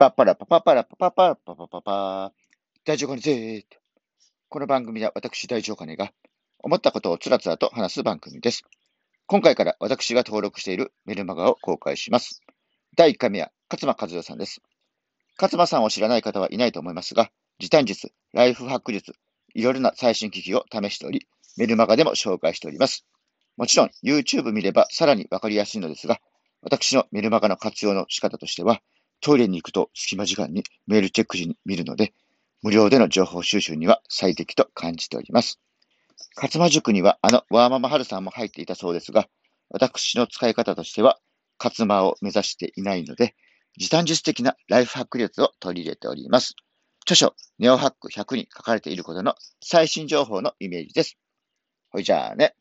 パッパラパパパラパパパラパパパパ大丈夫かねぜーこの番組は私大丈夫かねが思ったことをつらつらと話す番組です。今回から私が登録しているメルマガを公開します。第1回目は勝間和代さんです。勝間さんを知らない方はいないと思いますが、時短術、ライフハック術、いろいろな最新機器を試しており、メルマガでも紹介しております。もちろん YouTube 見ればさらにわかりやすいのですが、私のメルマガの活用の仕方としては、トイレに行くと隙間時間にメールチェック時に見るので、無料での情報収集には最適と感じております。勝間塾にはあのワーママハルさんも入っていたそうですが、私の使い方としては、勝間を目指していないので、時短術的なライフハック術を取り入れております。著書、ネオハック100に書かれていることの最新情報のイメージです。ほいじゃあね。